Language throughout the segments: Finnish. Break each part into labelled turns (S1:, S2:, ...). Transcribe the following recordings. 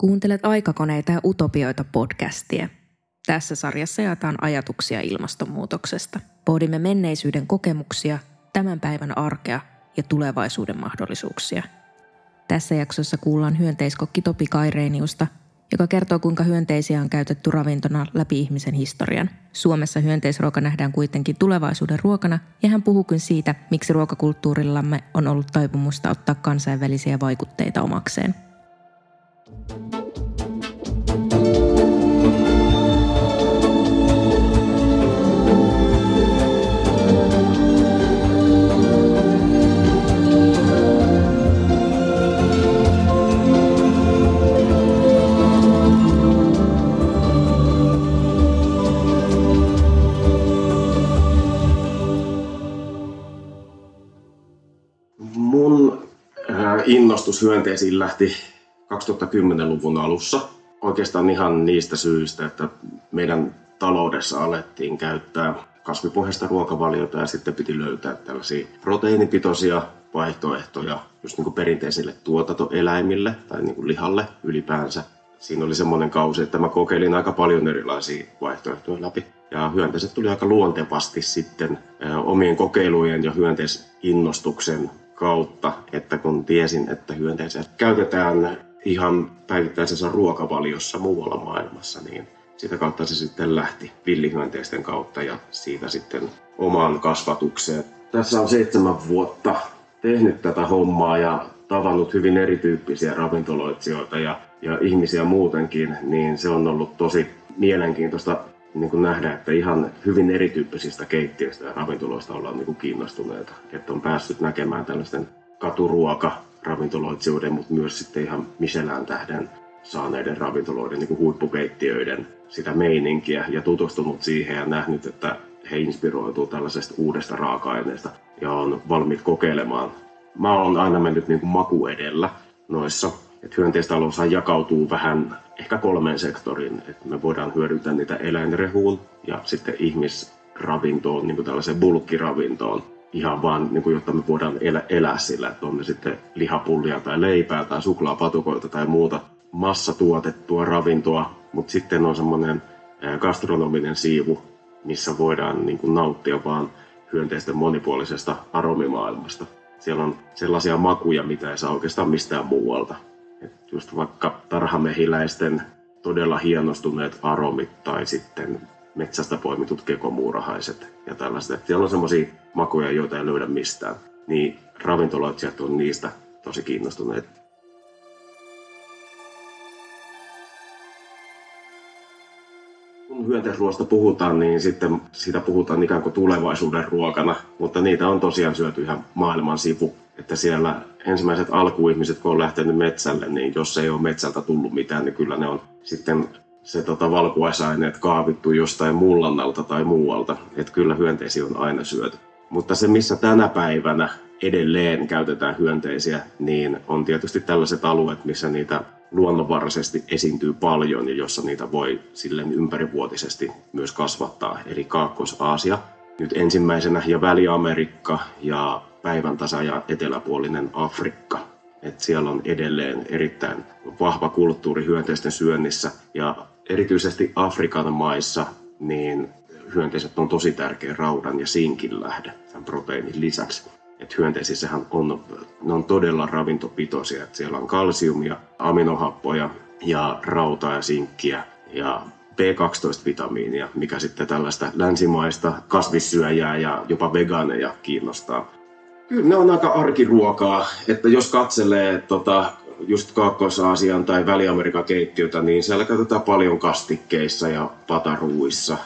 S1: Kuuntelet Aikakoneita ja utopioita podcastia. Tässä sarjassa jaetaan ajatuksia ilmastonmuutoksesta. Pohdimme menneisyyden kokemuksia, tämän päivän arkea ja tulevaisuuden mahdollisuuksia. Tässä jaksossa kuullaan hyönteiskokki Topi Kaireeniusta, joka kertoo kuinka hyönteisiä on käytetty ravintona läpi ihmisen historian. Suomessa hyönteisruoka nähdään kuitenkin tulevaisuuden ruokana ja hän puhuukin siitä, miksi ruokakulttuurillamme on ollut taipumusta ottaa kansainvälisiä vaikutteita omakseen.
S2: Hyönteisiin lähti 2010-luvun alussa. Oikeastaan ihan niistä syistä, että meidän taloudessa alettiin käyttää kasvipohjaista ruokavaliota ja sitten piti löytää tällaisia proteiinipitoisia vaihtoehtoja just niin kuin perinteisille tuotantoeläimille tai niin kuin lihalle ylipäänsä. Siinä oli semmoinen kausi, että mä kokeilin aika paljon erilaisia vaihtoehtoja läpi. Ja hyönteiset tuli aika luontevasti sitten omien kokeilujen ja hyönteisinnostuksen kautta, että kun tiesin, että hyönteisiä käytetään ihan päivittäisessä ruokavaliossa muualla maailmassa, niin sitä kautta se sitten lähti villihyönteisten kautta ja siitä sitten omaan kasvatukseen. Tässä on seitsemän vuotta tehnyt tätä hommaa ja tavannut hyvin erityyppisiä ravintoloitsijoita ja, ja ihmisiä muutenkin, niin se on ollut tosi mielenkiintoista niin kuin nähdä, että ihan hyvin erityyppisistä keittiöistä ja ravintoloista ollaan niin kuin kiinnostuneita. Että on päässyt näkemään tällaisten katuruoka ravintoloitsijoiden, mutta myös sitten ihan Michelin tähden saaneiden ravintoloiden niin kuin huippukeittiöiden sitä meininkiä ja tutustunut siihen ja nähnyt, että he inspiroituu tällaisesta uudesta raaka-aineesta ja on valmiit kokeilemaan. Mä oon aina mennyt niin kuin maku edellä noissa. Et hyönteistalous jakautuu vähän ehkä kolmeen sektoriin. Et me voidaan hyödyntää niitä eläinrehuun ja sitten ihmisravintoon, niin kuin tällaiseen bulkkiravintoon ihan vaan, niin kuin, jotta me voidaan elää, elää sillä, että on ne sitten lihapullia tai leipää tai suklaapatukoita tai muuta massatuotettua ravintoa, mutta sitten on semmoinen gastronominen siivu, missä voidaan niin kuin, nauttia vaan hyönteisten monipuolisesta aromimaailmasta. Siellä on sellaisia makuja, mitä ei saa oikeastaan mistään muualta. Et just vaikka tarhamehiläisten todella hienostuneet aromit tai sitten metsästä poimitut kekomuurahaiset ja tällaiset. Siellä on semmoisia makuja, joita ei löydä mistään. Niin ravintoloitsijat on niistä tosi kiinnostuneet. Kun hyönteisruoasta puhutaan, niin sitten sitä puhutaan ikään kuin tulevaisuuden ruokana, mutta niitä on tosiaan syöty ihan maailman sivu. Että siellä ensimmäiset alkuihmiset, kun on lähtenyt metsälle, niin jos ei ole metsältä tullut mitään, niin kyllä ne on sitten se tota, valkuaisaineet kaavittu jostain mullannalta tai muualta. Että kyllä hyönteisiä on aina syöty. Mutta se, missä tänä päivänä edelleen käytetään hyönteisiä, niin on tietysti tällaiset alueet, missä niitä luonnonvaraisesti esiintyy paljon ja jossa niitä voi silleen ympärivuotisesti myös kasvattaa, eli Kaakkois-Aasia. Nyt ensimmäisenä ja Väli-Amerikka ja päivän tasa ja eteläpuolinen Afrikka. Et siellä on edelleen erittäin vahva kulttuuri hyönteisten syönnissä ja erityisesti Afrikan maissa niin hyönteiset on tosi tärkeä raudan ja sinkin lähde tämän proteiinin lisäksi. Et hyönteisissähän on, ne on todella ravintopitoisia. Et siellä on kalsiumia, aminohappoja ja rautaa ja sinkkiä ja B12-vitamiinia, mikä sitten tällaista länsimaista kasvissyöjää ja jopa vegaaneja kiinnostaa. Kyllä ne on aika arkiruokaa, että jos katselee tota, just Kaakkois-Aasian tai Väli-Amerikan keittiötä, niin siellä käytetään paljon kastikkeissa ja pataruissa.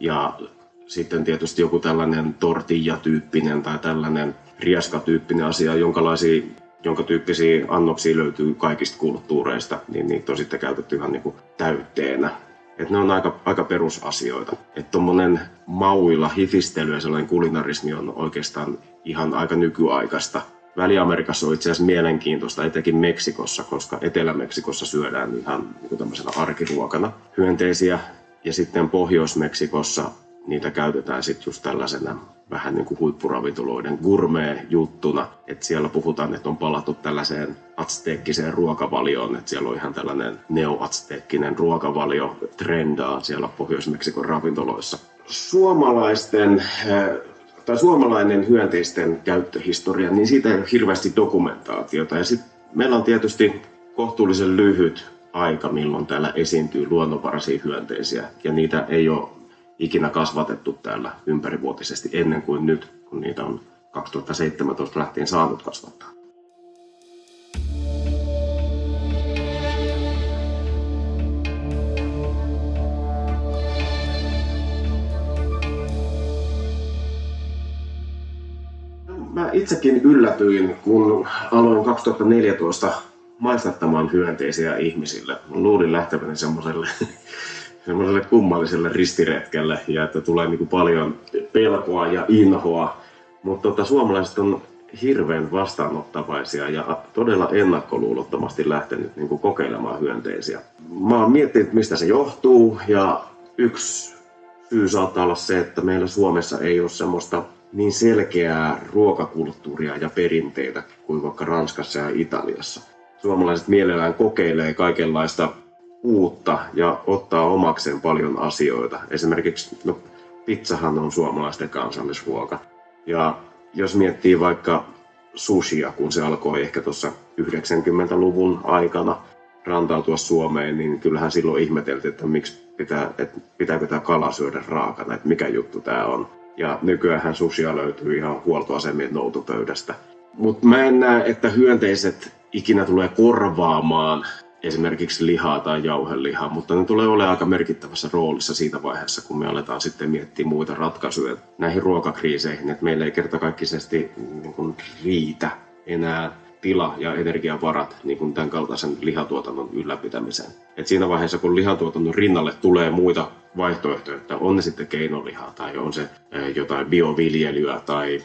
S2: Ja sitten tietysti joku tällainen tortilla-tyyppinen tai tällainen riaskatyyppinen asia, jonkalaisia, jonka tyyppisiä annoksia löytyy kaikista kulttuureista, niin niitä on sitten käytetty ihan niin täytteenä. Et ne on aika, aika perusasioita. Että tuommoinen mauilla hifistely ja sellainen kulinarismi on oikeastaan ihan aika nykyaikaista. Väli-Amerikassa on itse asiassa mielenkiintoista, etenkin Meksikossa, koska Etelä-Meksikossa syödään ihan niin tämmöisenä arkiruokana hyönteisiä. Ja sitten Pohjois-Meksikossa niitä käytetään sitten just tällaisena vähän niin kuin huippuravintoloiden gourmet-juttuna. Että siellä puhutaan, että on palattu tällaiseen atsteekkiseen ruokavalioon, että siellä on ihan tällainen neo-atsteekkinen ruokavalio trendaa siellä Pohjois-Meksikon ravintoloissa. Suomalaisten tai suomalainen hyönteisten käyttöhistoria, niin siitä ei ole hirveästi dokumentaatiota. Ja sitten meillä on tietysti kohtuullisen lyhyt aika, milloin täällä esiintyy luonnonvaraisia hyönteisiä, ja niitä ei ole ikinä kasvatettu täällä ympärivuotisesti ennen kuin nyt, kun niitä on 2017 lähtien saanut kasvattaa. Itsekin yllätyin, kun aloin 2014 maistattamaan hyönteisiä ihmisille. Luulin lähteväni semmoiselle semmoiselle kummalliselle ristiretkelle ja että tulee niin kuin paljon pelkoa ja inhoa. Mutta tota, suomalaiset on hirveän vastaanottavaisia ja todella ennakkoluulottomasti lähtenyt niin kuin kokeilemaan hyönteisiä. Mä oon miettinyt, mistä se johtuu ja yksi syy saattaa olla se, että meillä Suomessa ei ole semmoista niin selkeää ruokakulttuuria ja perinteitä kuin vaikka Ranskassa ja Italiassa. Suomalaiset mielellään kokeilee kaikenlaista uutta ja ottaa omakseen paljon asioita. Esimerkiksi no, pizzahan on suomalaisten kansallisruoka. Ja jos miettii vaikka sushia, kun se alkoi ehkä tuossa 90-luvun aikana rantautua Suomeen, niin kyllähän silloin ihmeteltiin, että miksi pitää, että pitääkö tämä kala syödä raakana, että mikä juttu tämä on. Ja nykyään sushia löytyy ihan huoltoasemien noutopöydästä. Mutta mä en näe, että hyönteiset ikinä tulee korvaamaan esimerkiksi lihaa tai jauhelihaa, mutta ne tulee olemaan aika merkittävässä roolissa siitä vaiheessa, kun me aletaan sitten miettiä muita ratkaisuja näihin ruokakriiseihin, että meillä ei kertakaikkisesti niin riitä enää tila ja energiavarat niin kuin tämän kaltaisen lihatuotannon ylläpitämiseen. Et siinä vaiheessa, kun lihatuotannon rinnalle tulee muita vaihtoehtoja, että on ne sitten keinolihaa tai on se jotain bioviljelyä tai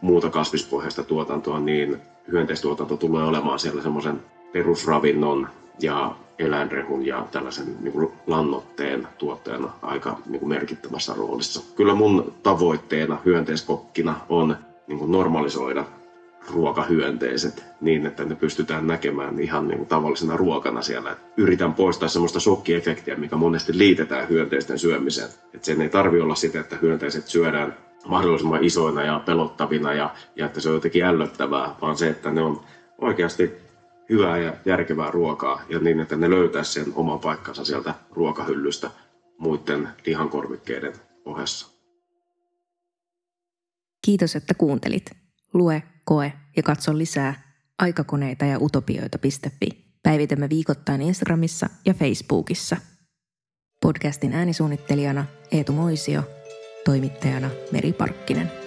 S2: muuta kasvispohjaista tuotantoa, niin hyönteistuotanto tulee olemaan siellä semmoisen perusravinnon ja eläinrehun ja tällaisen niin kuin lannotteen tuotteena aika niin kuin merkittävässä roolissa. Kyllä mun tavoitteena hyönteiskokkina on niin kuin normalisoida ruokahyönteiset niin, että ne pystytään näkemään ihan niin kuin tavallisena ruokana siellä. Yritän poistaa semmoista shokkiefektiä, mikä monesti liitetään hyönteisten syömiseen. Että sen ei tarvi olla sitä, että hyönteiset syödään mahdollisimman isoina ja pelottavina ja, ja että se on jotenkin ällöttävää, vaan se, että ne on oikeasti hyvää ja järkevää ruokaa ja niin, että ne löytää sen oman paikkansa sieltä ruokahyllystä muiden lihankorvikkeiden ohessa.
S1: Kiitos, että kuuntelit. Lue, koe ja katso lisää aikakoneita ja utopioita.fi. Päivitämme viikoittain Instagramissa ja Facebookissa. Podcastin äänisuunnittelijana Eetu Moisio, toimittajana Meri Parkkinen.